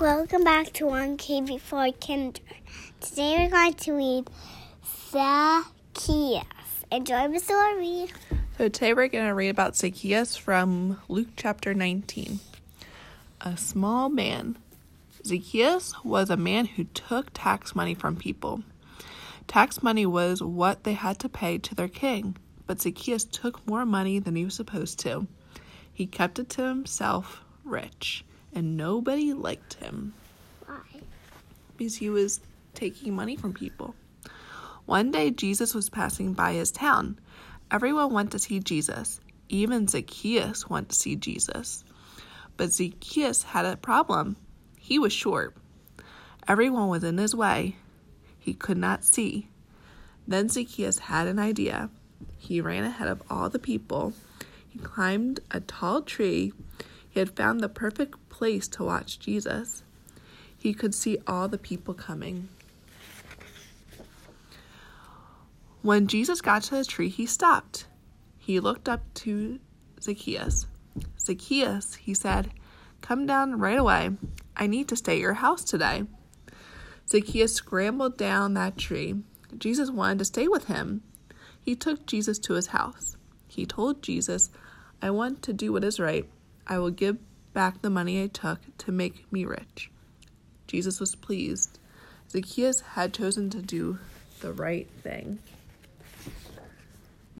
Welcome back to 1K Before Kinder. Today we're going to read Zacchaeus. Enjoy the story. So today we're going to read about Zacchaeus from Luke chapter 19. A small man. Zacchaeus was a man who took tax money from people. Tax money was what they had to pay to their king, but Zacchaeus took more money than he was supposed to. He kept it to himself, rich and nobody liked him. Why? Because he was taking money from people. One day, Jesus was passing by his town. Everyone went to see Jesus. Even Zacchaeus went to see Jesus. But Zacchaeus had a problem. He was short. Everyone was in his way. He could not see. Then Zacchaeus had an idea. He ran ahead of all the people. He climbed a tall tree. He had found the perfect place to watch Jesus. He could see all the people coming. When Jesus got to the tree, he stopped. He looked up to Zacchaeus. Zacchaeus, he said, come down right away. I need to stay at your house today. Zacchaeus scrambled down that tree. Jesus wanted to stay with him. He took Jesus to his house. He told Jesus, I want to do what is right. I will give back the money I took to make me rich. Jesus was pleased. Zacchaeus had chosen to do the right thing.